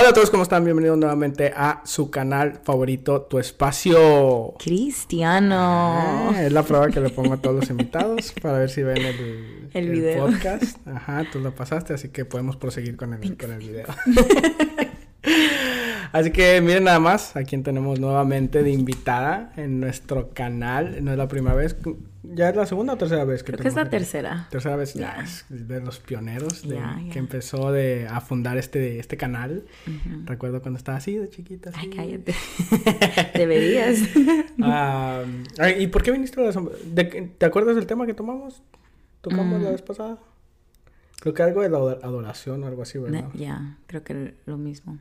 Hola a todos, ¿cómo están? Bienvenidos nuevamente a su canal favorito, Tu Espacio Cristiano. Ah, es la prueba que le pongo a todos los invitados para ver si ven el, El video. podcast. Ajá, tú lo pasaste, así que podemos proseguir con el, con el video. Así que miren nada más a quien tenemos nuevamente de invitada en nuestro canal. No es la primera vez, ya es la segunda o tercera vez que Creo que es la aquí? tercera. Tercera vez, es de los pioneros de, que empezó de, a fundar este, este canal. Recuerdo cuando estaba así de chiquita. Ay, así. cállate. Deberías. Ay, ¿Y por qué viniste a la som- de qué- ¿Te acuerdas del tema que tomamos? ¿Tocamos la Mm. vez pasada? Creo que algo de la ador- adoración o algo así, ¿verdad? Ya, creo que lo mismo.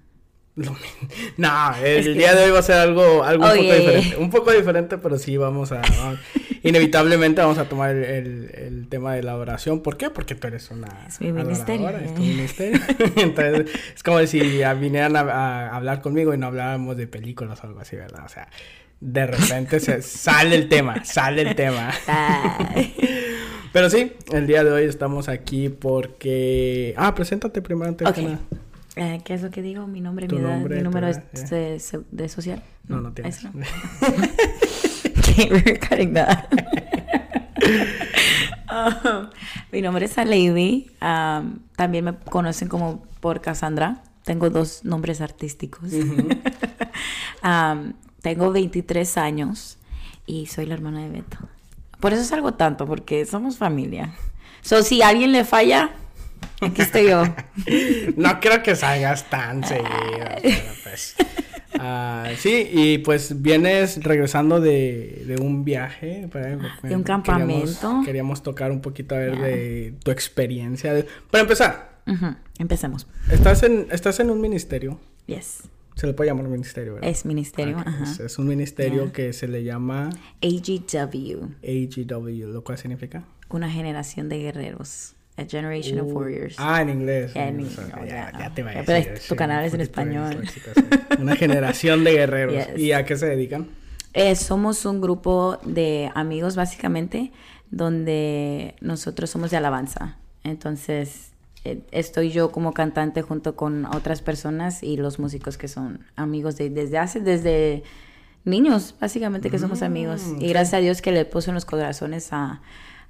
No, el Es que- día de hoy va a ser algo, algo un poco diferente. Un poco diferente, pero sí vamos a... vamos- inevitablemente vamos a tomar el, el- el tema de la adoración. ¿Por qué? Porque tú eres una... Es mi ministerio, Es eh. tu ministerio. Entonces, es como si vinieran a, a hablar conmigo y no habláramos de películas o algo así, ¿verdad? O sea, de repente se sale el tema, sale el tema. Pero sí, el día de hoy estamos aquí porque... Ah, preséntate primero antes Ok. que nada. Eh, ¿Qué es lo que digo? Mi nombre, mi edad, nombre, mi número edad, de, ya. de, de social. No, no tienes. No. Okay, we're cutting that. Um, mi nombre es Aleidi. Um, también me conocen como por Cassandra. Tengo dos nombres artísticos. Um, tengo 23 años y soy la hermana de Beto. Por eso salgo tanto, porque somos familia. So, si a alguien le falla, aquí estoy yo. No creo que salgas tan seguido, pero pues. ah, sí, y pues vienes regresando de, de un viaje. pues, De un campamento. Queríamos, queríamos tocar un poquito a ver de tu experiencia. de- Para empezar, Empecemos. estás en, estás en un ministerio. Yes. Se le puede llamar ministerio, ¿verdad? Es ministerio. Ajá. es, es un ministerio que se le llama AGW. AGW, lo cual significa. Una generación de guerreros. A generation of Uh, warriors. Ah, en inglés. Ya, en no, ya, te decir, pero tu canal es en español. Una generación de guerreros. Yes. ¿Y a qué se dedican? Eh, somos un grupo de amigos básicamente donde nosotros somos de alabanza. Entonces eh, estoy yo como cantante junto con otras personas y los músicos que son amigos de, desde hace, desde niños básicamente que somos amigos. Mm, Y gracias a Dios que le puso en los corazones a,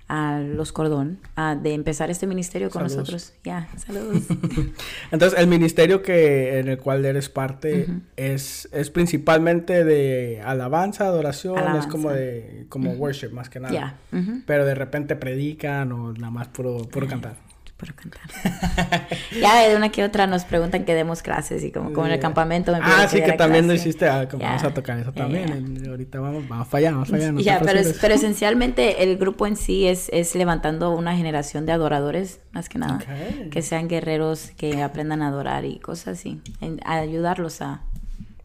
a los cordón a- de empezar este ministerio con Saludos. nosotros. Ya, saludos. Entonces, el ministerio que en el cual eres parte es, es principalmente de alabanza, adoración, es como de como worship más que nada. Pero de repente predican o nada más puro, puro cantar. Puro cantar. ya de una que otra nos preguntan que demos clases y como, como en el campamento me Ah, sí, que también lo hiciste. ah, como vamos a tocar eso también. ahorita vamos, vamos allá, vamos allá. no Ya, pero, es- pero esencialmente el grupo en sí es, es levantando una generación de adoradores, más que nada. Que sean guerreros, que aprendan a adorar y cosas así. en- a ayudarlos a,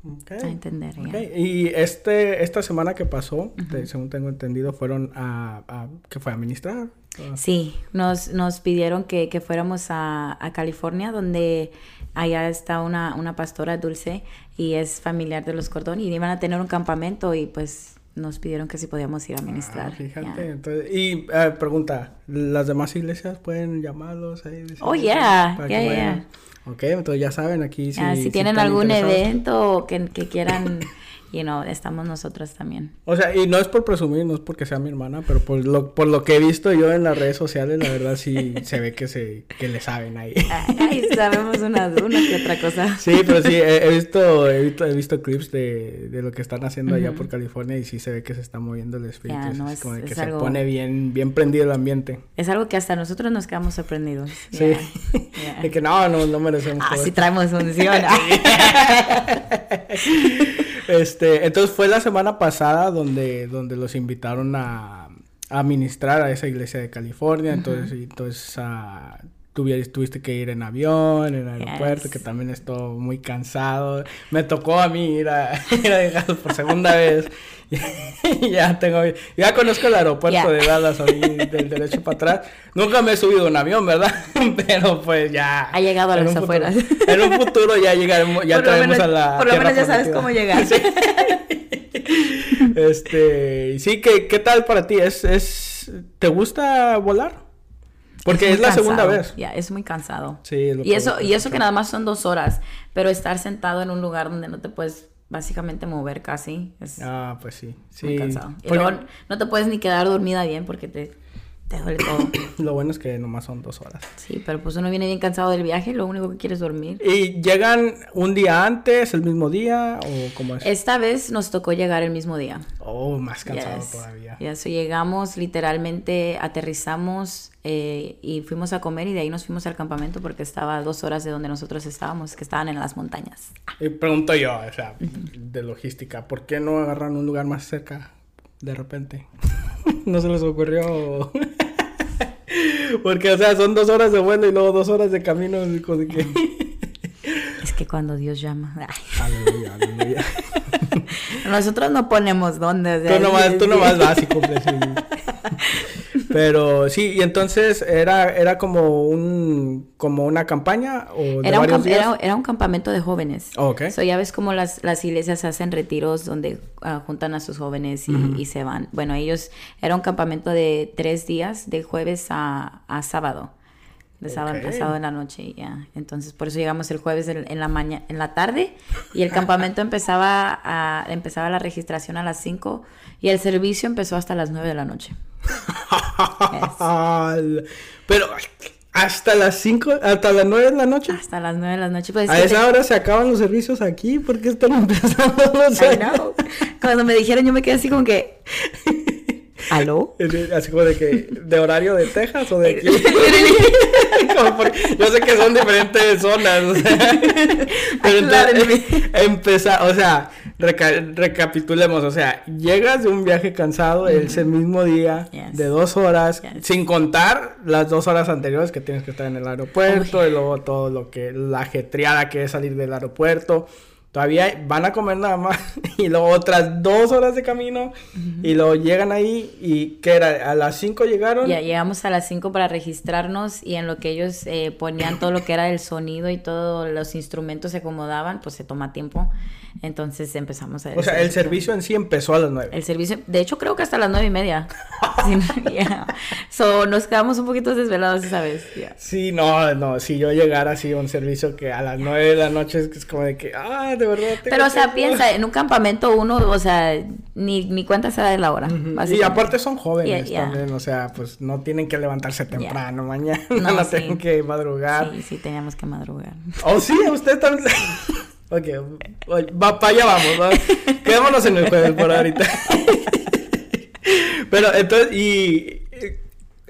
A entender. Y este, esta semana que pasó, te- según tengo entendido, fueron a, a ¿qué fue? ¿A ministrar? Ah, Sí, nos, nos pidieron que, que fuéramos a, a California, donde allá está una, una pastora dulce y es familiar de los Cordón y iban a tener un campamento y pues nos pidieron que si podíamos ir a ministrar. Ah, fíjate, ya. entonces, y eh, pregunta, ¿las demás iglesias pueden llamarlos ahí? decirles Oh, yeah, que yeah, vayan? Ok, entonces ya saben aquí si, tienen algún evento que, que quieran, you know, estamos nosotros también. O sea, y no es por presumir, no es porque sea mi hermana, pero por lo, por lo que he visto yo en las redes sociales, la verdad sí se ve que se que le saben ahí. Ay, sabemos una, una que otra cosa. Sí, pero sí, he, he visto, he visto, he visto clips de, de lo que están haciendo allá por California y sí se ve que se está moviendo el espíritu. Es no, es es- como de que es se algo- pone bien, bien prendido el ambiente. Es algo que hasta nosotros nos quedamos sorprendidos. Sí. Ya. De que no, no, no merecemos Ah, sí traemos función. Este, entonces fue la semana pasada donde, donde los invitaron a, a ministrar a esa iglesia de California. Entonces, y entonces ah, tuviste que ir en avión, en aeropuerto, Yes. que también estoy muy cansado. Me tocó a mí ir a, ir a dejarlos por segunda vez. Y ya tengo, ya conozco el aeropuerto de Dallas ahí, del derecho para atrás. Nunca me he subido a un avión, ¿verdad? Pero pues ya. Ha llegado a las afueras. En un futuro ya llegaremos, ya traemos a la. por lo menos ya sabes prometida. cómo llegar. Sí. Este, sí, ¿qué, qué tal para ti? ¿Es, es, ¿Te gusta volar? Porque es, la segunda vez. Ya, es muy cansado. Sí, es lo y eso, y eso que nada más son dos horas, pero estar sentado en un lugar donde no te puedes básicamente mover casi. Es ah, pues sí. sí. Muy cansado. Y luego no te puedes ni quedar dormida bien porque te lo bueno es que nomás son dos horas. Sí, pero pues uno viene bien cansado del viaje, lo único que quiere es dormir. ¿Y llegan un día antes, el mismo día o cómo es? Esta vez nos tocó llegar el mismo día. Oh, más cansado todavía. Ya, eso llegamos, literalmente aterrizamos eh, y fuimos a comer y de ahí nos fuimos al campamento porque estaba a dos horas de donde nosotros estábamos, que estaban en las montañas. Y pregunto yo, o sea, de logística, ¿por qué no agarran un lugar más cerca de repente? no se les ocurrió. Porque, o sea, son dos horas de vuelo y luego dos horas de camino. Es que cuando Dios llama. Aleluya, aleluya. Nosotros no ponemos dónde. tú nomás, tú nomás vas y cumples. Pero sí, y entonces era, era como un como una campaña o era, un Era, un campamento de jóvenes. Oh, ok. So, ya ves como las, las iglesias hacen retiros donde ah, juntan a sus jóvenes y, se van. Bueno, ellos era un campamento de tres días, de jueves a, a sábado. De sábado, sábado en la noche, ya. Entonces, por eso llegamos el jueves en, la mañana, en la tarde y el campamento empezaba a, empezaba la registración a las 5 y el servicio empezó hasta las 9 de la noche. Pero hasta las 5, hasta las 9 de la noche. Hasta las 9 de la noche. Pues, a esa hora se acaban los servicios aquí. ¿Por qué están empezando los Cuando me dijeron, yo me quedé así como que. ¿Aló? Así como de que, ¿de horario de Texas o de aquí? yo sé que son diferentes zonas. O sea, pero entonces, empezar, o sea, recapitulemos, o sea, llegas de un viaje cansado ese mismo día de dos horas, sin contar las dos horas anteriores que tienes que estar en el aeropuerto y luego todo lo que, la ajetreada que es salir del aeropuerto. Todavía van a comer nada más y luego otras dos horas de camino y luego llegan ahí y ¿qué era? ¿A las cinco llegaron? Ya llegamos a las cinco para registrarnos y en lo que ellos eh, ponían todo lo que era el sonido y todos los instrumentos se acomodaban, pues se toma tiempo. Entonces empezamos a... O sea, el servicio en sí empezó a las nueve. El servicio, de hecho creo que hasta las nueve y media. so, nos quedamos un poquito desvelados esa vez. Sí, no, no, si yo llegara así a un servicio que a las nueve de la noche es como de que, ah, de verdad. Pero, o sea, piensa, en un campamento uno, o sea, ni, ni cuenta se da de la hora. Y aparte son jóvenes también, o sea, pues no tienen que levantarse temprano mañana, no, tienen que madrugar. Sí, sí, teníamos que madrugar. Oh, sí, usted también. Ok, va, para allá vamos. Quedémonos en el jueves por ahorita. Pero entonces, y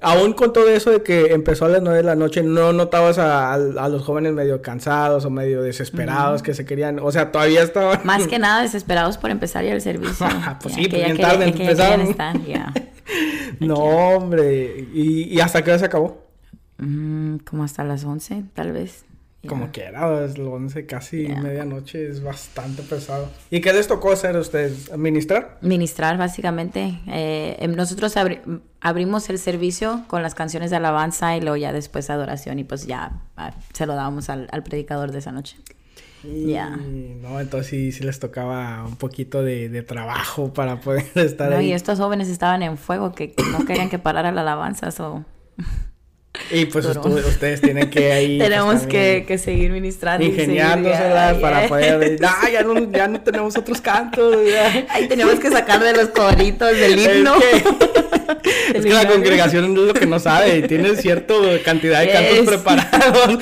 aún con todo eso de que empezó a las nueve de la noche, ¿no notabas a, los jóvenes medio cansados o medio desesperados que se querían, o sea, todavía estaban... Más que nada desesperados por empezar ya el servicio. pues sí, pues bien tarde empezaron. no, hombre, ¿Y, hasta qué hora se acabó? Mm, como hasta las once, tal vez. Como quiera, es lo 11, casi medianoche, es bastante pesado. ¿Y qué les tocó hacer a ustedes? ¿Administrar? Administrar, básicamente. Eh, em, nosotros abrimos el servicio con las canciones de alabanza y luego ya después adoración y pues ya ah, se lo dábamos al, predicador de esa noche. Ya. No, entonces sí, sí les tocaba un poquito de, trabajo para poder estar no, ahí. Y estos jóvenes estaban en fuego, que no querían que parara la alabanza, o... Y pues ustedes tienen que ahí. Pues, tenemos que, que, seguir ministrando. Ingeniándoselas para poder. Ah, ya no, ya no tenemos otros cantos. Ahí tenemos que sacar de los coritos del himno. Es que, la congregación es lo que no sabe. Y tiene cierta cantidad de cantos preparados.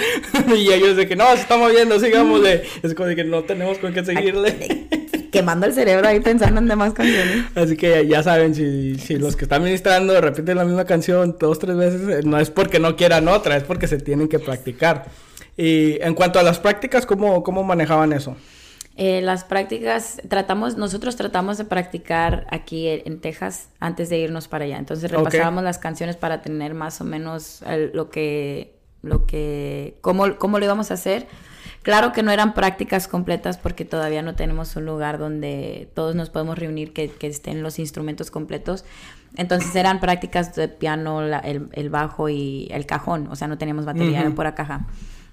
y ellos de que no, se está moviendo, sigámosle. Es como de que no tenemos con qué seguirle quemando el cerebro ahí pensando en demás canciones. Así que ya saben, si, si los que están ministrando repiten la misma canción dos, tres veces, eh, no es porque no quieran otra, es porque se tienen que practicar. Y en cuanto a las prácticas, ¿cómo, cómo manejaban eso? Eh, las prácticas, tratamos, nosotros tratamos de practicar aquí en Texas antes de irnos para allá. Entonces repasábamos las canciones para tener más o menos lo que, lo que, cómo, cómo lo íbamos a hacer Claro que no eran prácticas completas porque todavía no tenemos un lugar donde todos nos podemos reunir que, estén los instrumentos completos. Entonces eran prácticas de piano, el, bajo y el cajón, o sea, no teníamos batería, por pura caja.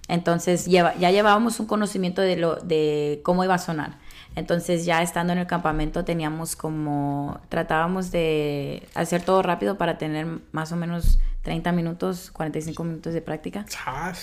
Entonces ya llevábamos un conocimiento de, lo, de cómo iba a sonar. Entonces ya estando en el campamento teníamos como, tratábamos de hacer todo rápido para tener más o menos 30 minutos, 45 minutos de práctica.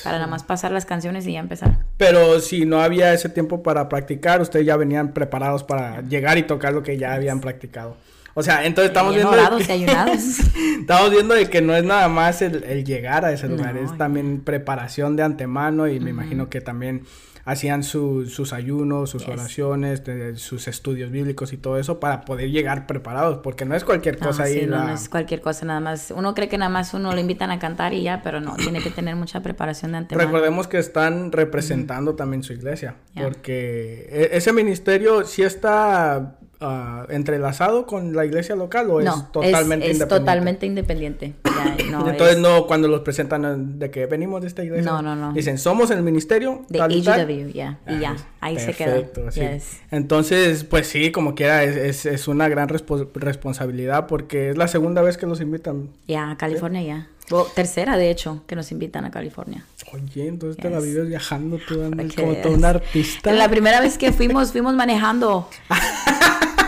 Para nada más pasar las canciones y ya empezar. Pero si no había ese tiempo para practicar, ustedes ya venían preparados para llegar y tocar lo que ya habían practicado. O sea, entonces estamos viendo... de orados que-. Estamos viendo de que no es nada más el, el llegar a ese lugar, No, es también preparación de antemano y me imagino que también hacían su- sus ayunos, sus Yes. oraciones, de- sus estudios bíblicos y todo eso para poder llegar preparados, porque no es cualquier No, cosa sí, ir no, no es cualquier cosa, nada más. Uno cree que nada más uno lo invitan a cantar y ya, pero no, tiene que tener mucha preparación de antemano. Recordemos que están representando también su iglesia, porque e- ese ministerio sí está ah, entrelazado con la iglesia local o no, es totalmente es, es independiente. totalmente independiente. Ya, no, Entonces es no cuando los presentan eh, de que venimos de esta iglesia. No, no, no. Dicen, somos el ministerio de y tal". AGW, ya, y ya, Ah, ahí se queda. perfecto, sí. Yes. Entonces, pues sí, como quiera, es, es, una gran respo- responsabilidad porque es la segunda vez que los invitan. Ya, a California ya. O tercera, de hecho, que nos invitan a California. Oye, entonces te la Yes. vives viajando tú como todo veas. un artista. La primera vez que fuimos, fuimos manejando.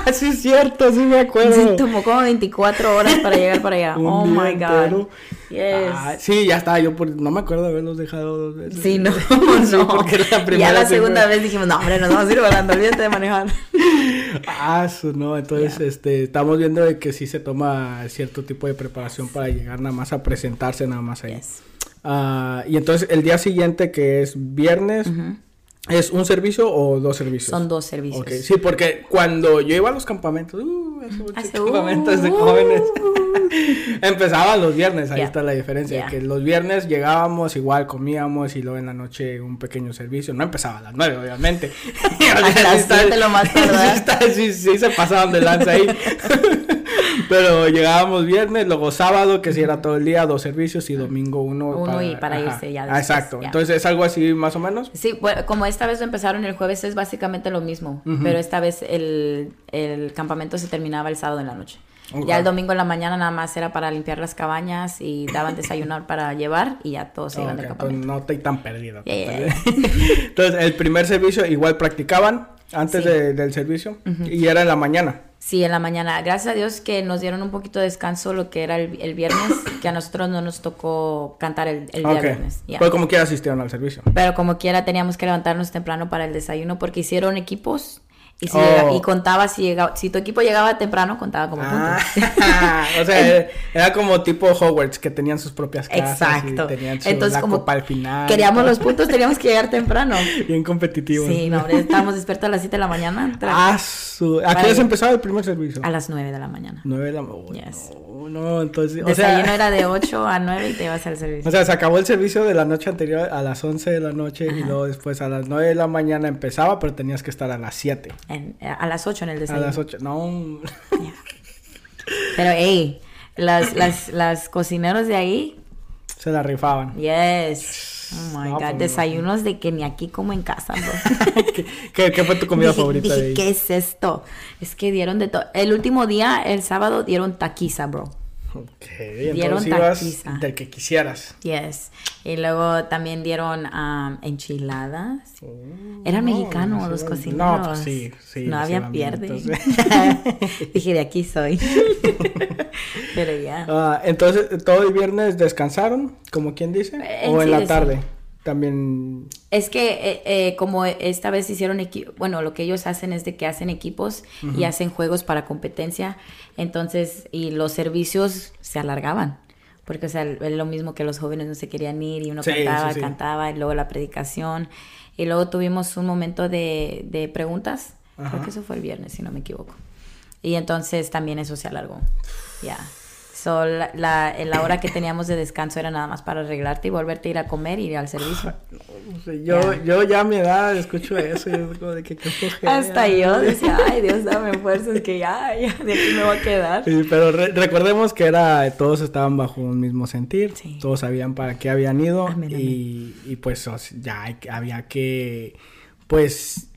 sí, es cierto, sí me acuerdo. Sí, tomó como 24 horas para llegar para allá. Un oh my entero. God. Yes. Ah, sí, ya está, yo por- no me acuerdo de haberlos dejado dos veces. Sí, no, Sí, no. porque la primera ya la fue- segunda vez dijimos, no, hombre, nos vamos a ir volando, olvídate de manejar. Ah, su, no, entonces este, estamos viendo de que sí se toma cierto tipo de preparación para llegar nada más a presentarse nada más ahí. Yes. Ah, y entonces el día siguiente que es viernes, ¿es un servicio o dos servicios? Son dos servicios. Ok, sí, porque cuando yo iba a los campamentos, uh, Hace, campamentos de uh, jóvenes, empezaban los viernes, ahí Yeah. está la diferencia, Yeah. que los viernes llegábamos, igual comíamos y luego en la noche un pequeño servicio, no empezaba a las nueve, obviamente. A las lo más. Sí, sí, sí se pasaban de lanza ahí. Pero llegábamos viernes, luego sábado, que si era todo el día, dos servicios y domingo uno. Uno y para irse ya después, Exacto, ya. entonces es algo así más o menos. Sí, bueno, como esta vez lo empezaron el jueves, es básicamente lo mismo. Pero esta vez el, el campamento se terminaba el sábado en la noche. Ya el domingo en la mañana nada más era para limpiar las cabañas y daban desayunar para llevar y ya todos se iban entonces campamento. no estoy tan perdido. Yeah, yeah, Entonces, el primer servicio igual practicaban antes Sí. de- del servicio y era en la mañana. Sí, en la mañana. Gracias a Dios que nos dieron un poquito de descanso lo que era el, el viernes, que a nosotros no nos tocó cantar el, el viernes. ya. Pues como quiera asistieron al servicio. Pero como quiera teníamos que levantarnos temprano para el desayuno porque hicieron equipos y, si Oh. llega- y contaba si llegaba, si tu equipo llegaba temprano, contaba como Ah, puntos. o sea, era- como tipo Hogwarts, que tenían sus propias casas Exacto. y tenían su, Entonces, la como copa al final. queríamos los puntos, teníamos que llegar temprano. Bien competitivos. Sí, no, hombre, estábamos despiertos a las 7 de la mañana. Ah, su... ¿A qué hora empezaba el primer servicio? A las 9 de la mañana. Nueve de la mañana. Yes. No, no, entonces... O Desayuno sea, era de 8 a 9 y te ibas al servicio. o sea, se acabó el servicio de la noche anterior a las 11 de la noche y luego después a las 9 de la mañana empezaba, pero tenías que estar a las 7. En- a las 8 en el A desayuno. las 8. No. Pero, hey, las, las, las cocineros de ahí, Se la rifaban. yes. Oh my No, God, pues, desayunos de que ni aquí como en casa. ¿Qué, qué, qué fue tu comida Dije- favorita dije, de ahí? ¿qué es esto? Es que dieron de todo. El último día, el sábado, dieron taquiza, bro. Ok, Dieron entonces ibas del que quisieras. Yes. Y luego también dieron um, enchiladas. Eran mexicanos no, los cocineros. no, pues sí, sí, No había pierde. Dije, de aquí soy. Pero ya. Ah, entonces, ¿todo el viernes descansaron, como quien dice? Eh, ¿O en sí, la sí. También... Es que eh, eh, como esta vez hicieron equipos, bueno, lo que ellos hacen es de que hacen equipos y hacen juegos para competencia, entonces, y los servicios se alargaban, porque, o sea, es lo mismo que los jóvenes no se querían ir y uno Sí, cantaba, sí, sí. cantaba, y luego la predicación, y luego tuvimos un momento de, de preguntas, Ajá. creo que eso fue el viernes, si no me equivoco, y entonces también eso se alargó, ya. So, la, la, la hora que teníamos de descanso era nada más para arreglarte y volverte a ir a comer y ir al servicio. no yo, Ya. yo ya a mi edad escucho eso y es como de que qué. Hasta yo decía, ay Dios, dame fuerzas que ya, ya, de aquí me voy a quedar. Sí, pero re- recordemos que era todos estaban bajo un mismo sentir, Sí. todos sabían para qué habían ido Amén, y, y pues o sea, ya había que pues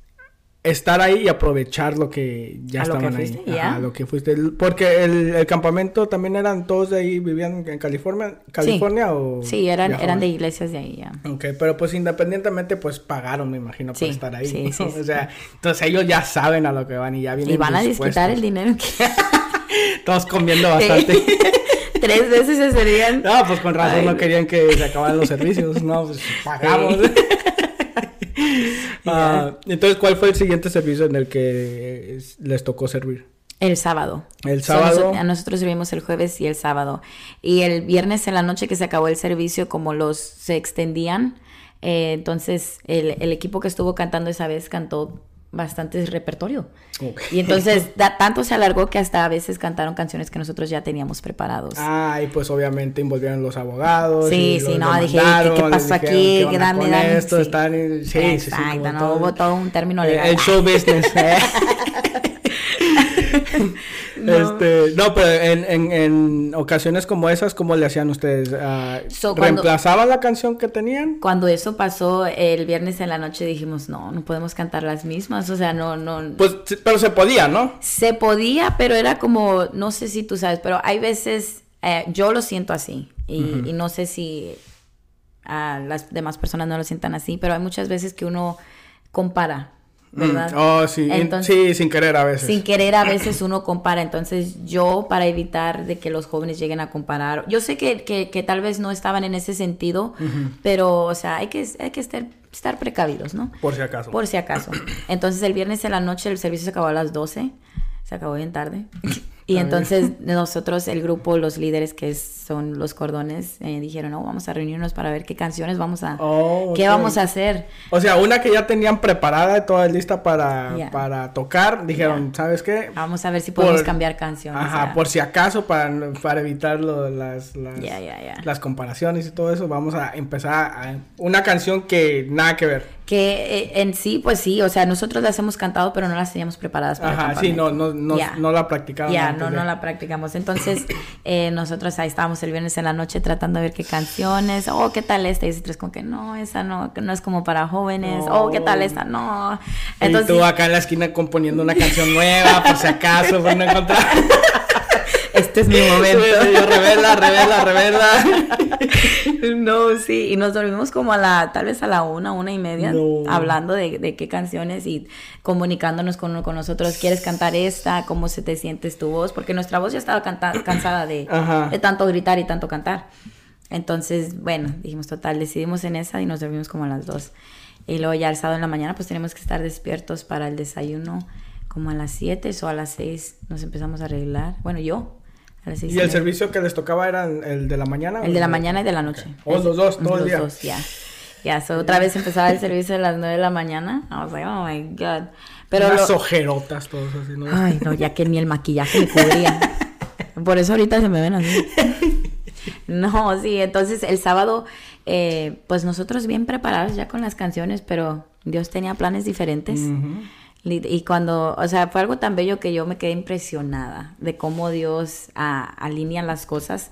estar ahí y aprovechar lo que ya A lo que estaban fuiste, ahí. Ajá, lo que fuiste. Porque el, el campamento también eran todos de ahí, vivían en California, California o... Sí, eran, viajaban? eran de iglesias de ahí ya. Ok, pero pues independientemente pues pagaron, me imagino, por Sí, estar ahí. sí, sí, o sea, entonces ellos ya saben a lo que van y ya vienen Y van a disfrutar el dinero que Todos comiendo bastante. tres veces se serían. No, pues con razón Ay, no. querían que se acabaran los servicios, no, pues pagamos. Ah, entonces, ¿cuál fue el siguiente servicio en el que eh, les tocó servir? El sábado. El sábado. a nosotros servimos el jueves y el sábado. Y el viernes en la noche que se acabó el servicio, como los se extendían, eh, entonces el, el equipo que estuvo cantando esa vez cantó bastante repertorio. Y entonces da- tanto se alargó que hasta a veces cantaron canciones que nosotros ya teníamos preparados. Ah, y pues obviamente involvieron los abogados. Sí, y sí, no, dije, ¿qué- pasó dijeron, aquí? ¿qué Dame, con dame, esto? sí. Están en- Sí, sí, sí, no todo- hubo todo un término Eh, legal. El show business. eh. No. Este, no, pero en, en, en ocasiones como esas, ¿cómo le hacían ustedes? Ah, So, ¿Reemplazaban la canción que tenían? Cuando eso pasó el viernes en la noche dijimos, no, no podemos cantar las mismas, o sea, no, no, Pues, pero se podía, ¿no? Se podía, pero era como, no sé si tú sabes, pero hay veces, eh, yo lo siento así, y, y no sé si las demás personas no lo sientan así, pero hay muchas veces que uno compara, ¿verdad? Mm, Oh, sí, Entonces- sí, sin querer a veces. Sin querer a veces uno compara, entonces yo para evitar de que los jóvenes lleguen a comparar, yo sé que, que, que tal vez no estaban en ese sentido, pero o sea, hay que, hay que estar, estar precavidos, ¿no? Por si acaso. Por si acaso. Entonces el viernes en la noche el servicio se acabó a las 12. Se acabó bien tarde. Y entonces nosotros, el grupo, los líderes que son los cordones, eh, dijeron, no, vamos a reunirnos para ver qué canciones vamos a... Oh, ¿Qué vamos a hacer? O sea, una que ya tenían preparada y toda lista para, para tocar, dijeron, ¿sabes qué? Vamos a ver si podemos Por- cambiar canciones. Ajá, ya. por si acaso, para, para evitar lo- las, las, las comparaciones y todo eso, vamos a empezar a, una canción que nada que ver. Que eh, en sí, pues sí, o sea, nosotros las hemos cantado, pero no las teníamos preparadas para Ajá, sí, no, no, no, no la practicaron. Ya, no, de- no la practicamos. Entonces, eh, nosotros ahí estábamos el viernes en la noche tratando de ver qué canciones. Oh, ¿qué tal esta? Y nosotros como que no, esa no, no es como para jóvenes. Oh, ¿qué tal esta? No. Entonces, y tú acá en la esquina componiendo una canción nueva, por si acaso, por no encontrar. Este es mi momento. Yo, revela, revela, revela. no, sí, y nos dormimos como a la, tal vez a la una, una y media, No. hablando de, de qué canciones y comunicándonos con, con nosotros. ¿Quieres cantar esta? ¿Cómo se te sientes tu voz? Porque nuestra voz ya estaba canta- cansada de, tanto gritar y tanto cantar. Entonces, bueno, dijimos total, decidimos en esa y nos dormimos como a las dos. Y luego ya el sábado en la mañana pues tenemos que estar despiertos para el desayuno como a las 7 o a las 6 nos empezamos a arreglar. Bueno, yo ¿Y el servicio que les tocaba era el de la mañana? El de la mañana y de la noche. Oh, los dos, todo el Los día. dos, ya. Ya, so, otra vez empezaba el servicio a las 9 de la mañana. I was like, oh my God. Pero Unas lo- ojerotas, todos así, ¿no? Ay, no, ya que ni el maquillaje me cubría. Por eso ahorita se me ven así. No, sí, entonces el sábado, eh, pues nosotros bien preparados ya con las canciones, pero Dios tenía planes diferentes. Y cuando, o sea, fue algo tan bello que yo me quedé impresionada de cómo Dios alinea las cosas,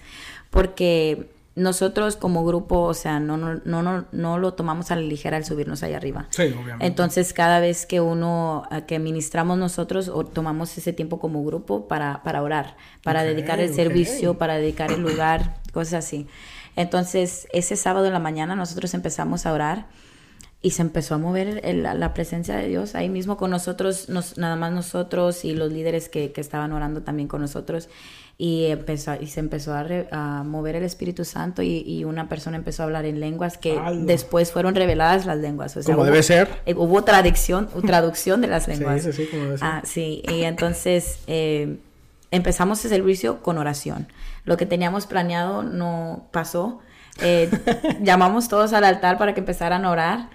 porque nosotros como grupo, o sea, no, no, no, no, no lo tomamos a la ligera al subirnos allá arriba. Sí, obviamente. Entonces, cada vez que uno, que ministramos nosotros, o tomamos ese tiempo como grupo para, para orar, para dedicar el servicio, para dedicar el lugar, cosas así. Entonces, ese sábado en la mañana nosotros empezamos a orar y se empezó a mover el- la, la presencia de Dios ahí mismo con nosotros, nos, nada más nosotros y los líderes que, que estaban orando también con nosotros. Y, empezó, y se empezó a, re- a mover el Espíritu Santo y, y una persona empezó a hablar en lenguas que después fueron reveladas las lenguas. O sea, Como hubo- debe ser. eh, hubo traducción, traducción de las lenguas. Sí, como debe ser. Ah, sí, y entonces eh, empezamos el servicio con oración. Lo que teníamos planeado no pasó. Eh, llamamos todos al altar para que empezaran a orar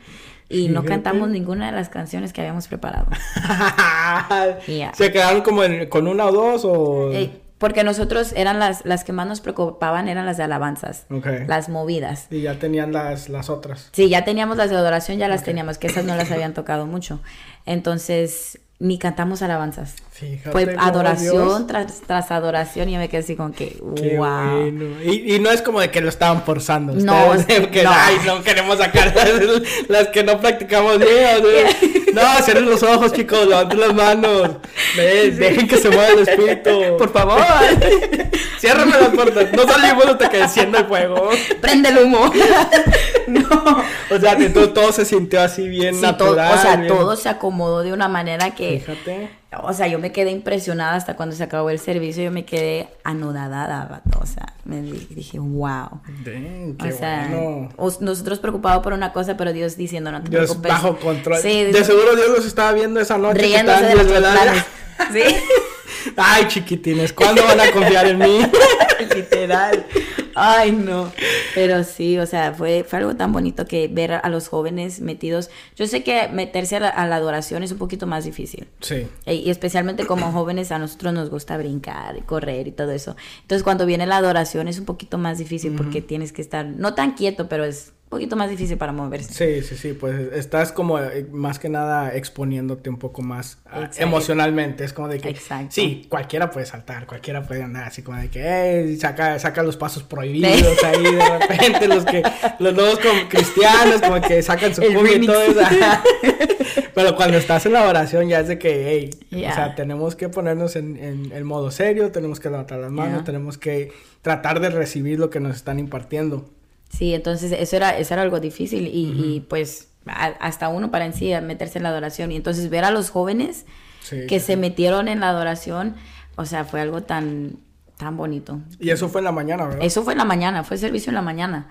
y no cantamos ninguna de las canciones que habíamos preparado. ¿Se quedaron como en- con una o dos o...? Eh, porque nosotros eran las, las que más nos preocupaban, eran las de alabanzas, las movidas. Y ya tenían las, las otras. Sí, ya teníamos las de adoración, ya las teníamos, que esas no las habían tocado mucho. Entonces, ni cantamos alabanzas. Fíjate Fue adoración tras, tras adoración y yo me quedé así como que, Qué wow. bueno. Y, y no es como de que lo estaban forzando. No, ustedes, que no. ay, no queremos sacar las, las que no practicamos bien. No, cierren los ojos, chicos, levanten las manos. Dejen que se mueva el espíritu. Por favor, Ciérrame las puertas. No salimos hasta que encienda el fuego. prende el humo. no. O sea, que todo, todo se sintió así bien Sí, todo- natural. o sea, bien- todo se acomodó de una manera que, Fíjate. O sea, yo me quedé impresionada hasta cuando se acabó el servicio, yo me quedé anodada, vato, o sea, me di- dije, wow. Dang, O sea, bueno. os- nosotros preocupados por una cosa, pero Dios diciendo, no te Dios preocupes. bajo control. Sí, de seguro Dios los estaba viendo esa noche. riéndose de desvelados. planes. Sí. Ay, chiquitines, ¿cuándo van a confiar en mí? Literal. Ay, no. Pero sí, o sea, fue, fue algo tan bonito que ver a, los jóvenes metidos. Yo sé que meterse a la, a la adoración es un poquito más difícil. Sí. E- Y especialmente como jóvenes a nosotros nos gusta brincar y correr y todo eso. Entonces cuando viene la adoración es un poquito más difícil porque tienes que estar, no tan quieto, pero es poquito más difícil para moverse. Sí, sí, sí, pues estás como eh, más que nada exponiéndote un poco más ah, emocionalmente, es como de que Exacto. sí, cualquiera puede saltar, cualquiera puede andar así como de que "Ey, saca saca los pasos prohibidos ahí de repente los que los nuevos como cristianos como que sacan su cumbia y todo eso. Pero cuando estás en la oración ya es de que, hey, o sea, tenemos que ponernos en, en, en modo serio, tenemos que levantar las manos, Yeah. tenemos que tratar de recibir lo que nos están impartiendo. Sí, entonces eso era, eso era algo difícil y, y, pues a- hasta uno para en sí meterse en la adoración y entonces ver a los jóvenes Sí, que sí, se metieron en la adoración, o sea, fue algo tan, tan bonito. Y eso fue en la mañana, ¿verdad? Eso fue en la mañana, fue servicio en la mañana.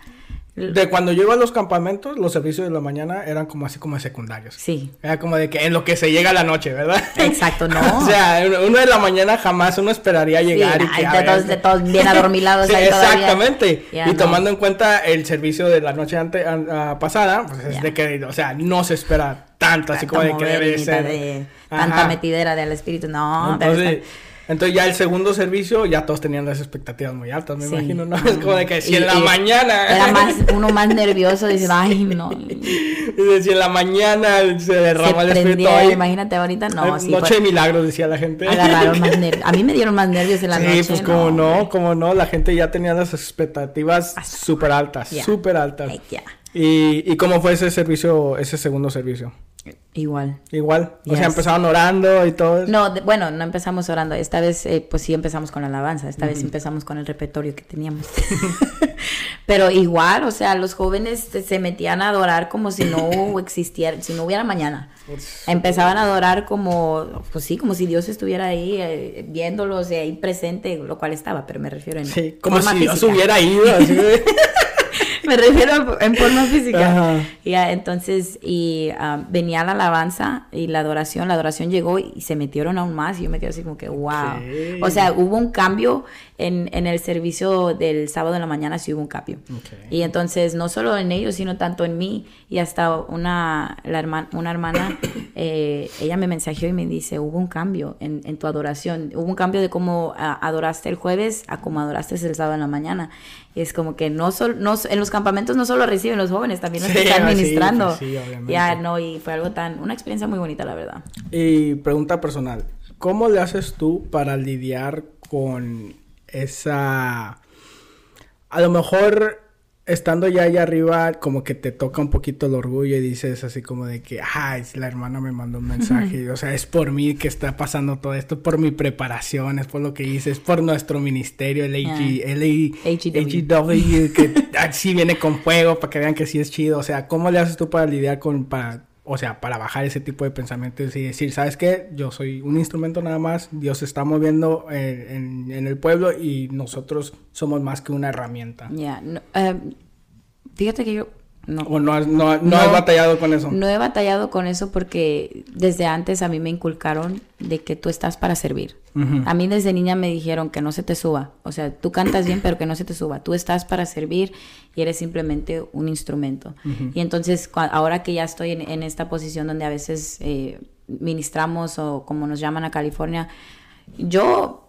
De cuando yo iba a los campamentos, los servicios de la mañana eran como así como secundarios. Sí, Era como de que en lo que se llega a la noche, ¿verdad? exacto, no. o sea, uno de la mañana jamás uno esperaría llegar Sí, y que de, todos, de todos bien adormilados Sí, ahí todavía. exactamente. Y no. tomando en cuenta el servicio de la noche ante, an- ah, pasada, pues es de que, o sea, no se espera tanto, así como de que debe ser. de- tanta metidera del espíritu, no. Entonces, entonces ya el segundo servicio, ya todos tenían las expectativas muy altas, me Sí. imagino, ¿no? Es como de que si Y- en la mañana. Era más, uno más nervioso, dice, ay, no. Dice, si en la mañana se derrama Se el espíritu ahí. imagínate ahorita, no, Eh, sí. noche de milagros, decía la gente. agarraron más nervios. A mí me dieron más nervios en la sí, noche. pues como no, como no, la gente ya tenía las expectativas Hasta- súper altas, Ya. súper altas. Ya. ¿Y, ¿Y cómo fue ese servicio, ese segundo servicio? Igual. Igual, o sea, empezaron orando y todo eso. No, de- bueno, no empezamos orando. Esta vez, eh, pues sí empezamos con la alabanza. Esta vez empezamos con el repertorio que teníamos. Pero igual, o sea, los jóvenes se, metían a adorar como si no existiera, si no hubiera mañana. Empezaban a adorar como, pues sí, como si Dios estuviera ahí eh, viéndolos y ahí presente, lo cual estaba, pero me refiero en Sí, como si Dios hubiera ido, así Me refiero en forma física. Ajá. Ya, entonces, y ah, venía la alabanza y la adoración, la adoración llegó y se metieron aún más y yo me quedé así como que, wow. Sí. O sea, hubo un cambio en, en el servicio del sábado en la mañana, sí hubo un cambio. Ok. Y entonces, no solo en ellos, sino tanto en mí y hasta una, la hermana, una hermana, eh, ella me mensajeó y me dice, hubo un cambio en, en tu adoración, hubo un cambio de cómo ah, adoraste el jueves a cómo adoraste el sábado en la mañana. Y es como que no solo, no, en los campamentos no solo reciben los jóvenes, también los Sí, que están ah, sí, pues sí, obviamente. ya, no, y fue algo tan, una experiencia muy bonita, la verdad. Y pregunta personal, ¿cómo le haces tú para lidiar con esa... A lo mejor estando ya allá arriba, como que te toca un poquito el orgullo y dices así como de que, ay, la hermana me mandó un mensaje, o sea, es por mí que está pasando todo esto, por mi preparación, es por lo que hice, es por nuestro ministerio, el AG, el AGW. AGW, que así viene con fuego para que vean que sí es chido, o sea, ¿cómo le haces tú para lidiar con, para, o sea, para bajar ese tipo de pensamientos y decir, ¿sabes qué? Yo soy un instrumento nada más, Dios está moviendo en, en- el pueblo y nosotros somos más que una herramienta. Ya, eh, fíjate que yo no, ¿O no has, no, no No. has batallado con eso? No he batallado con eso porque desde antes a mí me inculcaron de que tú estás para servir. A mí desde niña me dijeron que no se te suba. O sea, tú cantas bien, pero que no se te suba. Tú estás para servir y eres simplemente un instrumento. Y entonces, ahora que ya estoy en, en esta posición donde a veces eh, ministramos o como nos llaman a California, yo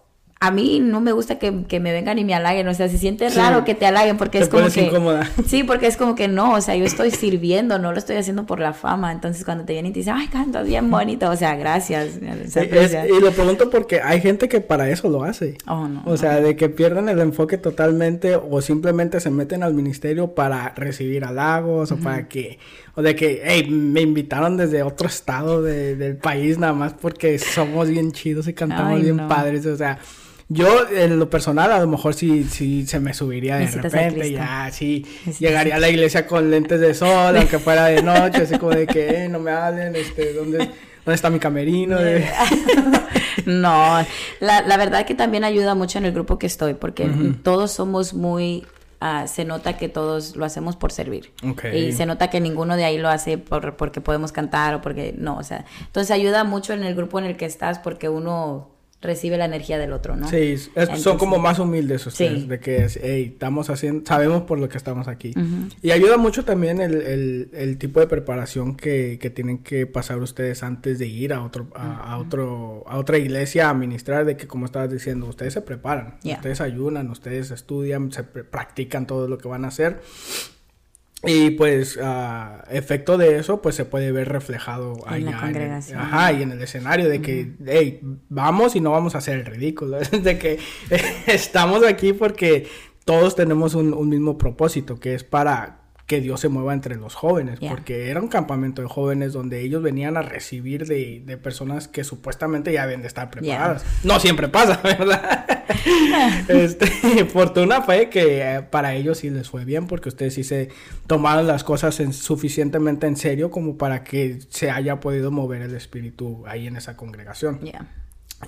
a mí no me gusta que, que, me vengan y me halaguen, o sea, se siente raro que te halaguen porque es como que... Incómoda. Sí, porque es como que no, o sea, yo estoy sirviendo, no lo estoy haciendo por la fama, entonces cuando te vienen y te dicen, ay, cantas bien bonito, o sea, gracias. y lo pregunto porque hay gente que para eso lo hace. Oh, no, o sea, de que pierden el enfoque totalmente o simplemente se meten al ministerio para recibir halagos o para que... O de que, hey, me invitaron desde otro estado del país nada más porque somos bien chidos y cantamos bien padres, o sea... Yo, en lo personal, a lo mejor sí, sí se me subiría de repente, ya, sí, llegaría a la iglesia con lentes de sol, aunque fuera de noche, así como de que, eh, no me hablen, este, ¿dónde, dónde está mi camerino? no, la, la verdad que también ayuda mucho en el grupo que estoy, porque todos somos muy Uh, se nota que todos lo hacemos por servir. Y se nota que ninguno de ahí lo hace por, porque podemos cantar o porque no, o sea, entonces ayuda mucho en el grupo en el que estás porque uno recibe la energía del otro, ¿no? Sí, son como más humildes ustedes, de que, hey, estamos haciendo, sabemos por lo que estamos aquí. Y ayuda mucho también el, el, tipo de preparación que, que, tienen que pasar ustedes antes de ir a otro, a, otro, a otra iglesia a ministrar, de que como estabas diciendo, ustedes se preparan, ustedes ayunan, ustedes estudian, se practican todo lo que van a hacer y pues, a efecto de eso, pues se puede ver reflejado en la congregación. ajá, y en el escenario de que, hey, vamos y no vamos a hacer el ridículo. de que estamos aquí porque todos tenemos un, un mismo propósito, que es para que Dios se mueva entre los jóvenes, porque era un campamento de jóvenes donde ellos venían a recibir de, de personas que supuestamente ya deben de estar preparadas. No siempre pasa, ¿verdad? este, fortuna fue que eh, para ellos sí les fue bien, porque ustedes sí se tomaron las cosas suficientemente en serio como para que se haya podido mover el espíritu ahí en esa congregación.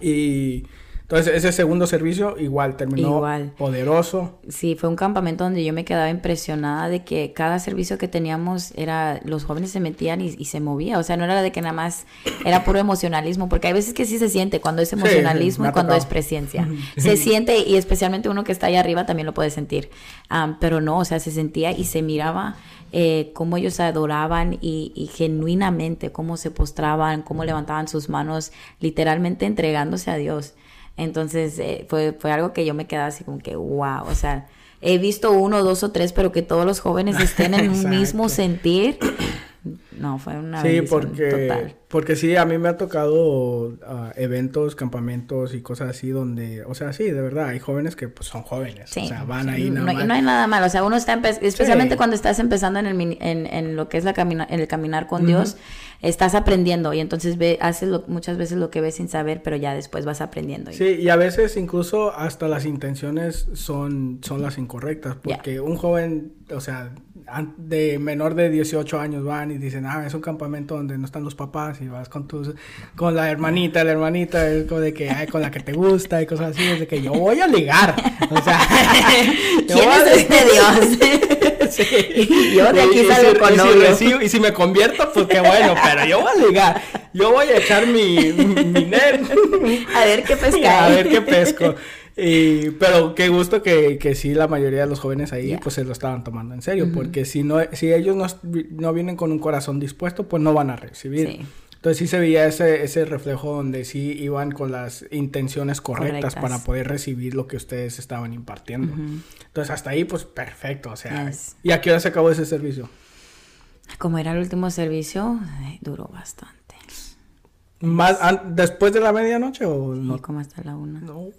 Y entonces, ese segundo servicio igual terminó poderoso. Sí, fue un campamento donde yo me quedaba impresionada de que cada servicio que teníamos era, los jóvenes se metían y, se movía. O sea, no era de que nada más era puro emocionalismo, porque hay veces que sí se siente cuando es emocionalismo y cuando es presencia. Se siente, y especialmente uno que está ahí arriba también lo puede sentir. pero no, o sea, se sentía y se miraba eh, cómo ellos adoraban y, y, genuinamente cómo se postraban, cómo levantaban sus manos, literalmente entregándose a Dios. Entonces eh, fue, fue algo que yo me quedaba así como que, wow, o sea, he visto uno, dos o tres, pero que todos los jóvenes estén en un mismo sentir. No, fue una sí, porque, total. porque sí, a mí me ha tocado ah, eventos, campamentos y cosas así donde, o sea, sí, de verdad, hay jóvenes que pues, son jóvenes, o sea, van ahí nada no, no hay nada malo, o sea, uno está, especialmente cuando estás empezando en, el, en, en, lo que es la camina, en el caminar con Dios, estás aprendiendo y entonces ve, haces muchas veces lo que ves sin saber, pero ya después vas aprendiendo. Sí, y a veces incluso hasta las intenciones son, son las incorrectas, porque un joven, o sea, de menor de 18 años van y dicen, ah, es un campamento donde no están los papás y vas con tus, con la hermanita, la hermanita es como de que, ay, con la que te gusta y cosas así, es de que yo voy a ligar, o sea, ¿quién es este Dios? sí. Yo de aquí salgo y, con si y si me convierto, pues qué bueno, pero yo voy a ligar, yo voy a echar mi, mi, net. a ver qué pesca. a ver qué pesco. Y, pero qué gusto que, que sí la mayoría de los jóvenes ahí pues se lo estaban tomando en serio, porque si no si ellos no, no, vienen con un corazón dispuesto, pues no van a recibir. Entonces sí se veía ese, ese reflejo donde sí iban con las intenciones correctas, para poder recibir lo que ustedes estaban impartiendo. Entonces hasta ahí pues perfecto, o sea, ¿y a qué hora se acabó ese servicio? Como era el último servicio, eh, duró bastante. ¿Más después de la medianoche o no? como hasta la una. No,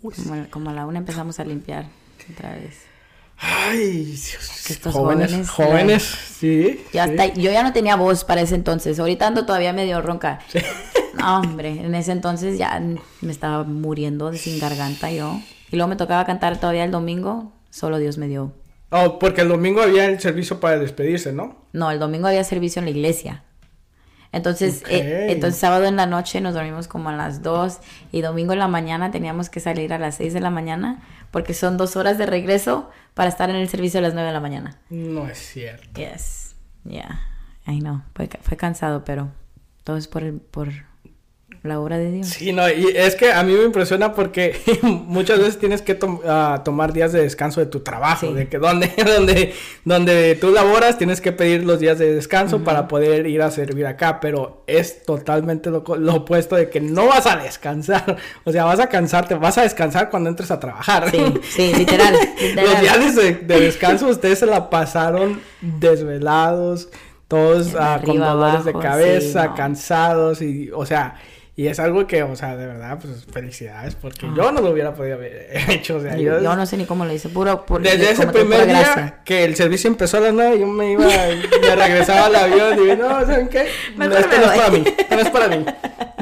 como, a la una empezamos a limpiar otra vez. Ay, Dios. Estos jóvenes, jóvenes, sí, Yo, yo ya no tenía voz para ese entonces. Ahorita ando todavía medio ronca. No, hombre, en ese entonces ya me estaba muriendo sin garganta yo. Y luego me tocaba cantar todavía el domingo. Solo Dios me dio. Oh, porque el domingo había el servicio para despedirse, ¿no? No, el domingo había servicio en la iglesia. Entonces, eh, entonces sábado en la noche nos dormimos como a las 2 y domingo en la mañana teníamos que salir a las 6 de la mañana porque son dos horas de regreso para estar en el servicio a las 9 de la mañana. No es cierto. Yes, yeah, I know. Fue, fue cansado, pero todo es por el, por, la obra de Dios. Sí, no, y es que a mí me impresiona porque muchas veces tienes que uh, tomar días de descanso de tu trabajo, sí. de que donde, donde, donde tú laboras tienes que pedir los días de descanso uh -huh. para poder ir a servir acá, pero es totalmente lo, lo, opuesto de que no vas a descansar, o sea, vas a cansarte, vas a descansar cuando entres a trabajar. Sí, sí, literal. literal. los días de, de descanso ustedes se la pasaron desvelados, todos uh, con dolores de cabeza, sí, no. cansados y, o sea, y es algo que, o sea, de verdad, pues felicidades, porque ah. yo no lo hubiera podido haber hecho. O sea, yo, yo no sé ni cómo lo hice, puro por Desde ese primer día gracia. que el servicio empezó a las 9, yo me iba, me regresaba al avión y dije, no, ¿saben qué? No, esto no es para mí, no es para mí.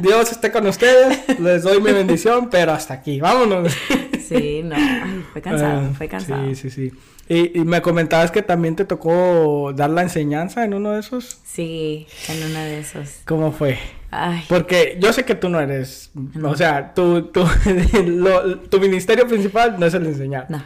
Dios esté con ustedes, les doy mi bendición, pero hasta aquí, vámonos. Sí, no, Ay, fue cansado, uh, fue cansado. Sí, sí, sí. Y, y, me comentabas que también te tocó dar la enseñanza en uno de esos. Sí, en uno de esos. ¿Cómo fue? Ay. Porque yo sé que tú no eres, no. o sea, tu, tu, lo, tu ministerio principal no es el enseñar. No.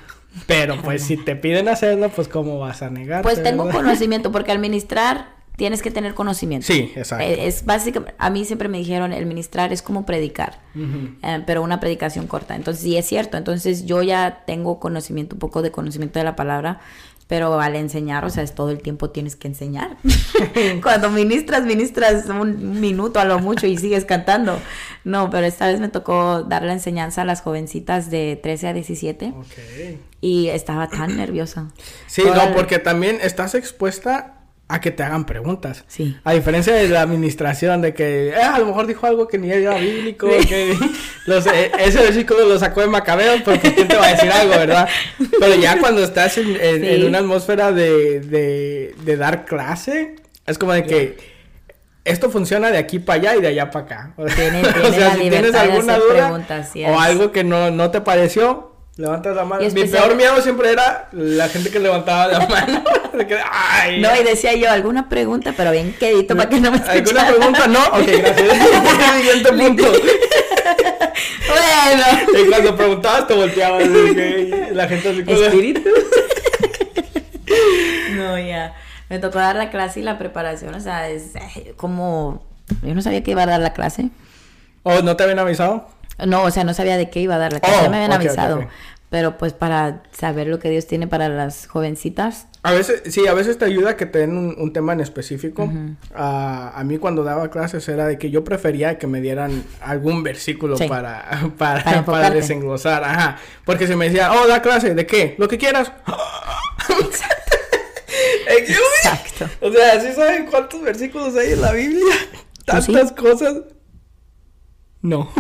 Pero pues si te piden hacerlo, pues cómo vas a negar. Pues tengo ¿verdad? conocimiento, porque al ministrar tienes que tener conocimiento. Sí, exacto. Es, es básicamente, a mí siempre me dijeron, el ministrar es como predicar, uh -huh. eh, pero una predicación corta. Entonces, sí es cierto. Entonces, yo ya tengo conocimiento, un poco de conocimiento de la palabra, pero al enseñar, o sea, es todo el tiempo tienes que enseñar. Cuando ministras, ministras un minuto a lo mucho y sigues cantando. No, pero esta vez me tocó dar la enseñanza a las jovencitas de 13 a 17. Okay. Y estaba tan nerviosa. Sí, Toda no, porque también estás expuesta a que te hagan preguntas. Sí. A diferencia de la administración, de que eh, a lo mejor dijo algo que ni era bíblico, sí. que los, eh, ese versículo lo sacó de Macabeos, porque quién te va a decir algo, ¿verdad? Pero ya cuando estás en, en, sí. en una atmósfera de, de, de, dar clase, es como de que esto funciona de aquí para allá y de allá para acá. Tiene, tiene o sea, si tienes alguna duda o algo que no, no te pareció, Levantas la mano. Mi peor miedo siempre era la gente que levantaba la mano. ay, no, y decía yo, ¿alguna pregunta? Pero bien quedito para que no me escuchara. ¿Alguna pregunta? No. Ok, gracias. Siguiente punto. bueno. Y cuando preguntabas te volteabas. La gente así. Espíritu. no, ya. Me tocó dar la clase y la preparación. O sea, es como... Yo no sabía que iba a dar la clase. ¿O oh, no te habían avisado? No, o sea, no sabía de qué iba a dar la clase, oh, ya me habían okay, avisado. Okay. Pero pues para saber lo que Dios tiene para las jovencitas. A veces, sí, a veces te ayuda que te den un, un tema en específico. Uh -huh. uh, a mí cuando daba clases era de que yo prefería que me dieran algún versículo sí. para, para, para, para, desenglosar. Ajá. Porque si me decía, oh, da clase, ¿de qué? Lo que quieras. Exacto. O sea, ¿sí saben cuántos versículos hay en la Biblia? Tantas ¿Sí? cosas. No.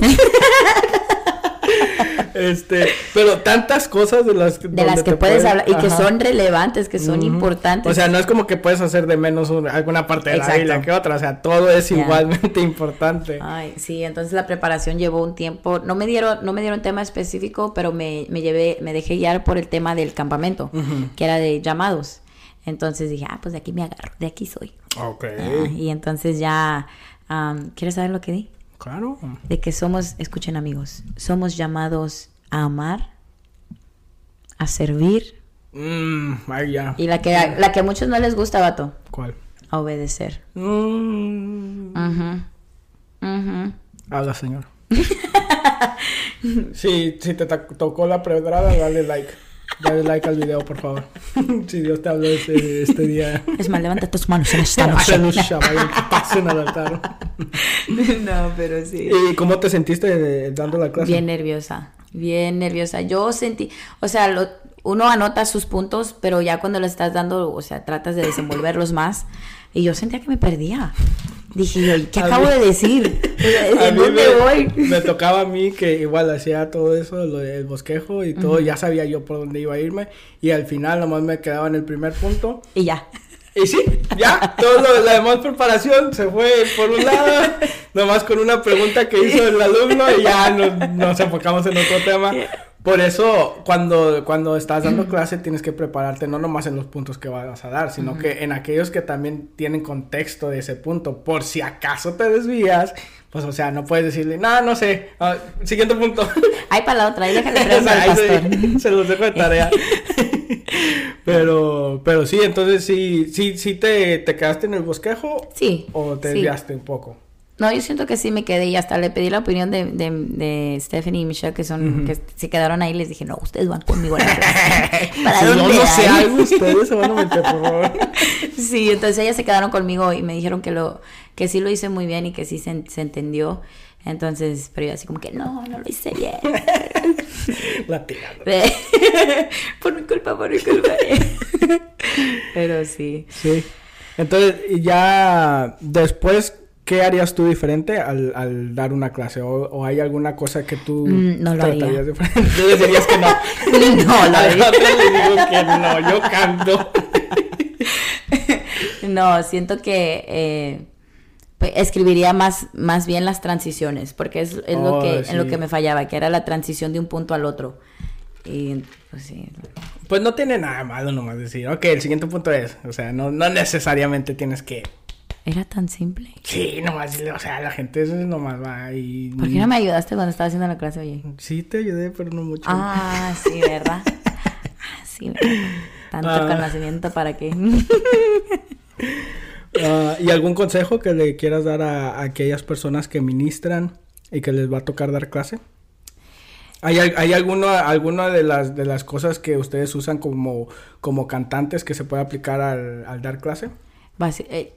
este, pero tantas cosas de las, de las que puedes, hablar y Ajá. que son relevantes, que son uh -huh. importantes. O sea, no es como que puedes hacer de menos una, alguna parte de Exacto. la Biblia que otra, o sea, todo es yeah. igualmente importante. Ay, sí, entonces la preparación llevó un tiempo, no me dieron no me dieron tema específico, pero me, me llevé me dejé guiar por el tema del campamento, uh -huh. que era de llamados. Entonces dije, ah, pues de aquí me agarro, de aquí soy. Ok. Ah, y entonces ya, um, ¿quieres saber lo que di? Claro. De que somos, escuchen amigos, somos llamados a amar, a servir. Mm, ay, ya. Y la que, la que a muchos no les gusta, vato. ¿Cuál? A obedecer. Mm. Uh -huh. Uh -huh. Habla, señor. sí, si te tocó la pedrada, dale like. Dale like al video, por favor. si Dios te habló este, este día. Es más, levanta tus manos en esta noche. pasen al altar. no, pero sí. ¿Y cómo te sentiste dando la clase? Bien nerviosa. Bien nerviosa. Yo sentí, o sea, lo, uno anota sus puntos, pero ya cuando lo estás dando, o sea, tratas de desenvolverlos más. Y yo sentía que me perdía. Dije ¿qué acabo mí, de decir? ¿En dónde me, voy? Me tocaba a mí que igual hacía todo eso, lo del bosquejo y todo, uh -huh. ya sabía yo por dónde iba a irme. Y al final nomás me quedaba en el primer punto. Y ya. Y sí, ya, todo lo, la demás preparación se fue por un lado, nomás con una pregunta que hizo el alumno y ya nos, nos enfocamos en otro tema. Por eso, cuando, cuando estás dando clase, tienes que prepararte no nomás en los puntos que vas a dar, sino uh -huh. que en aquellos que también tienen contexto de ese punto. Por si acaso te desvías, pues, o sea, no puedes decirle, no, no sé, uh, siguiente punto. Ahí para la otra, ahí déjale preguntar al pastor. Se, se, los dejo de tarea. pero, pero sí, entonces sí, sí, sí te, te quedaste en el bosquejo. Sí. ¿O te sí. desviaste un poco? No, yo siento que sí me quedé y hasta le pedí la opinión de, de, de Stephanie y Michelle que son que se quedaron ahí les dije, no, ustedes van conmigo a la clase. ¿Para Si dónde no sé hay?" algo, ustedes se van a meter, por favor. Sí, entonces ellas se quedaron conmigo y me dijeron que lo que sí lo hice muy bien y que sí se, se entendió. Entonces, pero yo así como que no, no lo hice bien. La tirada. por mi culpa, por mi culpa. pero sí. Sí. Entonces, y ya después, ¿qué harías tú diferente al, al dar una clase? ¿O, o hay alguna cosa que tú Mm, no lo haría. tratarías Tú les dirías que no. No, lo A haría. otras les digo que no, yo canto. No, siento que eh, pues, escribiría más, más bien las transiciones, porque es, es lo Oh, que, en lo que me fallaba, que era la transición de un punto al otro. Y pues sí. Pues no tiene nada malo nomás decir, ok, el siguiente punto es, o sea, no, no necesariamente tienes que, Era tan simple. sí, nomás, o sea, la gente es nomás va y... ¿Por qué no me ayudaste cuando estaba haciendo la clase, oye? Sí, te ayudé, pero no mucho. Ah, sí, ¿verdad? Ah, sí, ¿verdad? Tanto Ah. conocimiento para que... Ah, ¿Y algún consejo que le quieras dar a, a aquellas personas que ministran y que les va a tocar dar clase? ¿Hay, hay alguno, alguna de las, de las cosas que ustedes usan como, como cantantes que se puede aplicar al, al dar clase? Eh,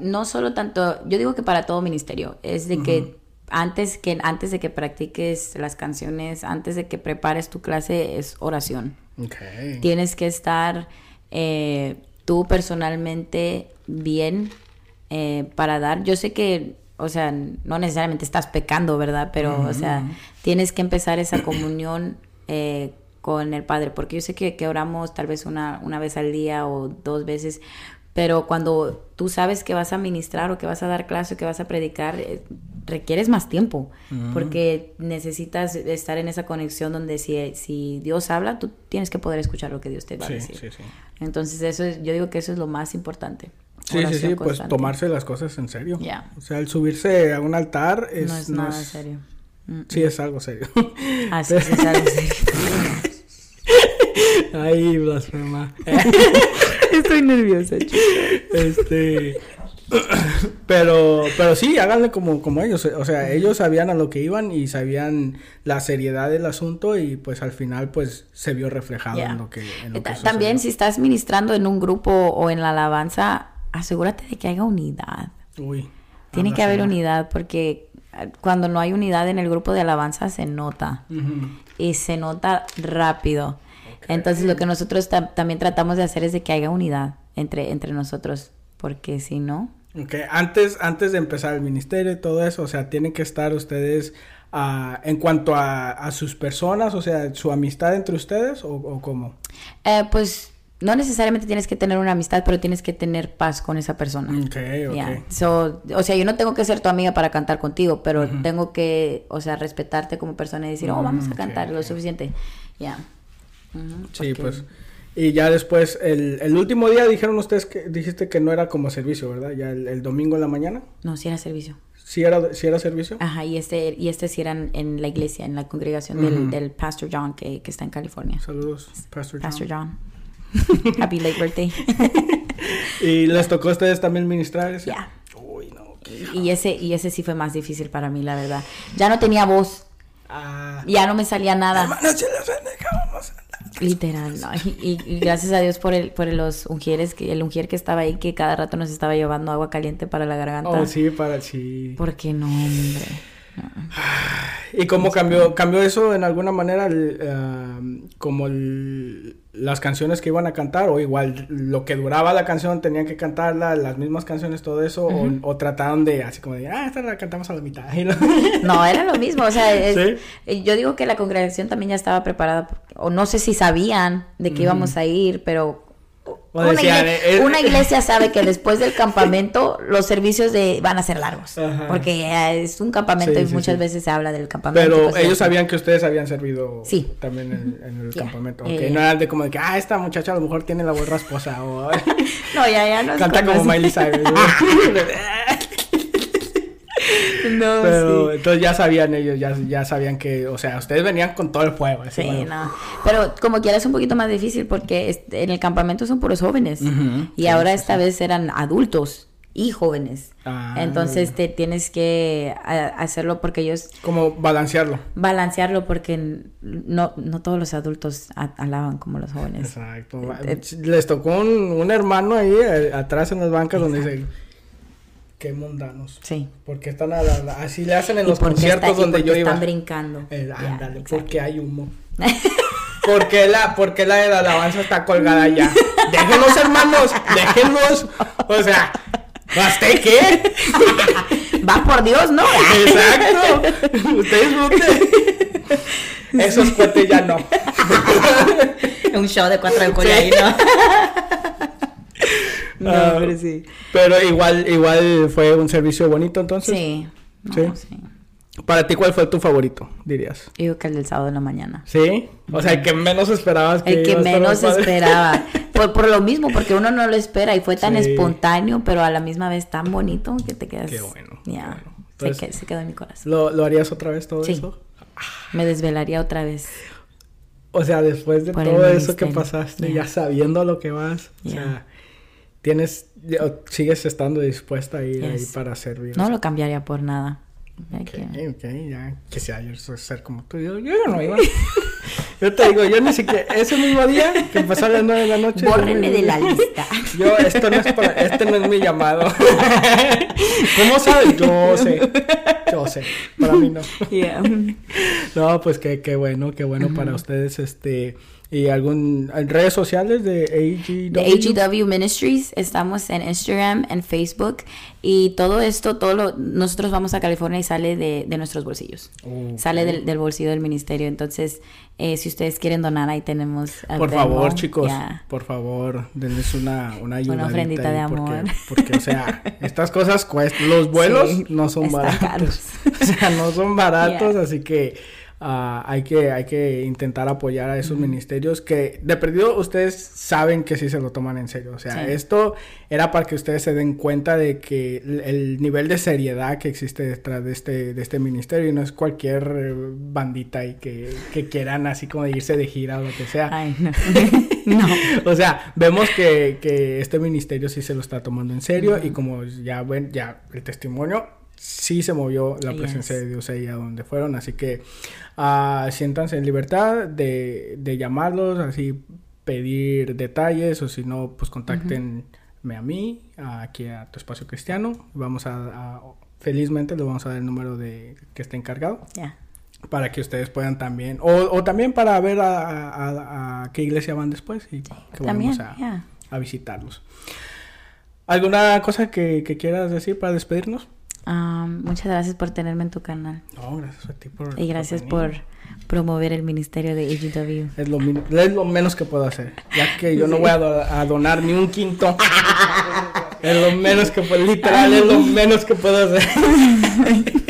no solo tanto, yo digo que para todo ministerio, es de que antes que antes de que practiques las canciones, antes de que prepares tu clase es oración. Okay. Tienes que estar eh, tú personalmente bien eh, para dar. Yo sé que, o sea, no necesariamente estás pecando, ¿verdad? Pero, o sea, tienes que empezar esa comunión eh, con el Padre, porque yo sé que, que oramos tal vez una, una vez al día o dos veces, pero cuando tú sabes que vas a ministrar o que vas a dar clase o que vas a predicar, eh, requieres más tiempo, porque necesitas estar en esa conexión donde si, si Dios habla, tú tienes que poder escuchar lo que Dios te va a Sí, decir. sí, sí. Entonces, eso es, yo digo que eso es lo más importante. Sí, sí, sí, pues tomarse las cosas en serio. Ya. O sea, el subirse a un altar es... no es nada serio. Mm. Sí, es algo serio. Ah, sí, sí, es algo serio. Ay, blasfema. Estoy nerviosa, Este. Pero, pero sí, háganle como, como ellos. O sea, ellos sabían a lo que iban y sabían la seriedad del asunto y pues al final pues se vio reflejado en lo que, en lo que. También si estás ministrando en un grupo o en la alabanza, asegúrate de que haya unidad. Uy. Tiene que haber unidad porque eh, cuando no hay unidad en el grupo de alabanza se nota y se nota rápido. Entonces lo que nosotros ta- también tratamos de hacer es de que haya unidad entre, entre nosotros, porque si no, Ok, antes, antes de empezar el ministerio y todo eso, o sea, tienen que estar ustedes ah, en cuanto a, a sus personas, o sea, su amistad entre ustedes o, o cómo. eh, pues no necesariamente tienes que tener una amistad, pero tienes que tener paz con esa persona. Ok, ok. So, o sea, yo no tengo que ser tu amiga para cantar contigo, pero tengo que, o sea, respetarte como persona y decir, oh, vamos Mm, a cantar ok, lo suficiente. Ya. Sí, porque- pues. Y ya después, el, el último día dijeron ustedes que dijiste que no era como servicio, ¿verdad? Ya el, el domingo en la mañana. No, si era servicio. ¿Sí era, sí era servicio? Ajá, y este, y este sí eran en la iglesia, en la congregación del, del Pastor John que, que está en California. Saludos, Pastor John. Pastor John. Happy late birthday. ¿Y les tocó a ustedes también ministrar? Ya. Uy, no. qué- Y ese, y ese sí fue más difícil para mí, la verdad. Ya no tenía voz, Ah. ya no me salía nada. Hermanos, Literal, no. Y, gracias a Dios por el, por los ungieres, que el ungier que estaba ahí, que cada rato nos estaba llevando agua caliente para la garganta. Oh, sí, para sí. Porque no, hombre. ¿Y cómo cambió, cambió eso en alguna manera, el, ah, como el- las canciones que iban a cantar? ¿O igual lo que duraba la canción tenían que cantarla, las mismas canciones, todo eso? o, o trataron de, así como de, ah, esta la cantamos a la mitad? Y lo- No, era lo mismo, o sea, es- ¿Sí? eh, yo digo que la congregación también ya estaba preparada, o no sé si sabían de que íbamos a ir, pero una, decían, igle- eh, eh, una iglesia sabe que después del campamento los servicios de van a ser largos, Ajá. porque es un campamento Sí, y sí, muchas sí. veces se habla del campamento. Pero cosas ellos sabían que ustedes habían servido Sí. también en, en el campamento. Eh, no era de como de que, ah, esta muchacha a lo mejor tiene la voz rasposa o No, ya, ya no canta como Miley Cyrus. ¿no? No, Pero sí. entonces ya sabían ellos, ya, ya sabían que, o sea, ustedes venían con todo el fuego. Sí, no. Pero como quiera es un poquito más difícil porque en el campamento son puros jóvenes. Y sí, ahora sí, esta vez eran adultos. y jóvenes. Ah, Entonces te tienes que hacerlo porque ellos Como balancearlo. balancearlo porque no, no todos los adultos alaban como los jóvenes. Exacto. Eh, Les tocó un, un hermano ahí eh, atrás en las bancas donde dice, qué mundanos. Sí. Porque están a la- la- así le hacen en ¿Y los conciertos está- donde yo qué iba. están brincando? Eh, ándale, exacto. porque hay humo. porque la, porque la de la alabanza está colgada ya. Déjenlos, hermanos, déjenlos. O sea, ¿basté qué? Va por Dios, ¿no? Exacto. Usted disfrute. Esos cohetes ya no. Un show de cuatro de ahí, ¿no? Ah, pero sí. Pero igual, igual fue un servicio bonito entonces. Sí. no, Sí. sí. Para ti, ¿cuál fue tu favorito, dirías? Yo Digo que el del sábado en la mañana. ¿Sí? O sea, el que menos esperabas que El que menos esperaba. Por, por lo mismo, porque uno no lo espera y fue tan Sí. espontáneo, pero a la misma vez tan bonito que te quedas. Qué bueno, Ya. bueno. Se, Entonces- que- se quedó en mi corazón. ¿Lo, ¿Lo harías otra vez todo Sí. eso? Me desvelaría otra vez. O sea, después de Por todo eso que pasaste, Ya. ya sabiendo lo que vas, o sea, tienes, sigues estando dispuesta a ir ahí Yes. para servir. No lo cambiaría por nada. Hay Ok, que- ok, ya, que sea yo soy ser como tú, yo, yo no iba. yo te digo, yo ni siquiera, ese mismo día que empezó a las nueve de la noche. Bórrenme me- de la lista. Yo, esto no es para, este no es mi llamado. ¿Cómo sabes? Yo sé, yo sé, para mí no. Yeah. No, pues qué, qué bueno, qué bueno para ustedes, este, y algún, redes sociales de AGW. De AGW Ministries, estamos en Instagram, en Facebook y todo esto, todo lo, nosotros vamos a California y sale de, de nuestros bolsillos. Sale del, del bolsillo del ministerio. Entonces, eh, si ustedes quieren donar, ahí tenemos. Por favor, chicos, por favor, denles una, una ayuda. ofrendita de amor. porque, o sea, estas cosas cuestan. Los vuelos Sí, no son baratos. caros. O sea, no son baratos, Yeah. así que ah, hay que hay que intentar apoyar a esos ministerios que de perdido ustedes saben que sí se lo toman en serio. O sea, Sí. esto era para que ustedes se den cuenta de que el, el nivel de seriedad que existe detrás de este, de este ministerio y no es cualquier bandita y que, que quieran así como de irse de gira o lo que sea. Ay, no. no. O sea, vemos que, que este ministerio sí se lo está tomando en serio y como ya ven, ya el testimonio sí se movió la Yes. presencia de Dios ahí a donde fueron, así que ah, siéntanse en libertad de, de llamarlos, así pedir detalles o si no, pues contáctenme a mí, aquí a tu espacio cristiano, vamos a, a- felizmente le vamos a dar el número de que está encargado Ya. para que ustedes puedan también, o, o también para ver a, a- a qué iglesia van después y que También, vamos a, a visitarlos. ¿Alguna cosa que, que quieras decir para despedirnos? Ah, muchas gracias por tenerme en tu canal. No, gracias a ti por... Y gracias por promover el ministerio de AGW. Es lo, es lo menos que puedo hacer, ya que yo no voy a, do- a donar ni un quinto. es lo menos que puedo, literal, es lo menos que puedo hacer.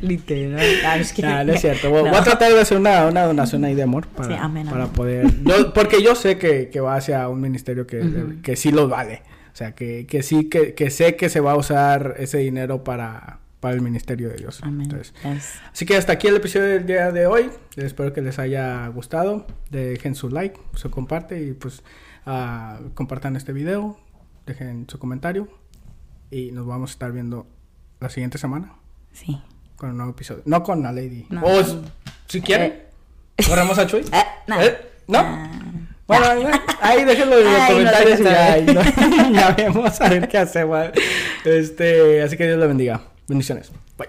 Literal. Ah, es que- Nah, no es cierto. Voy, a tratar de hacer una, una donación ahí de amor para, Sí, amén, para amén. poder. yo- porque yo sé que, que va hacia un ministerio que, que sí lo vale. O sea, que, que sí, que, que sé que se va a usar ese dinero para, para el ministerio de Dios. Amén. Entonces, Yes. así que hasta aquí el episodio del día de hoy. Espero que les haya gustado. Dejen su like, su comparte y pues ah, compartan este video. Dejen su comentario. Y nos vamos a estar viendo la siguiente semana Sí. con un nuevo episodio. No con la Lady. No. O si quieren, corremos a Chuy. Eh, no. ¿Eh? ¿No? Ah. Bueno, ahí- déjenlo en los Ay, no comentarios y ya, ya vemos a ver qué hacemos. Este, así que Dios lo bendiga. Bendiciones. Bye.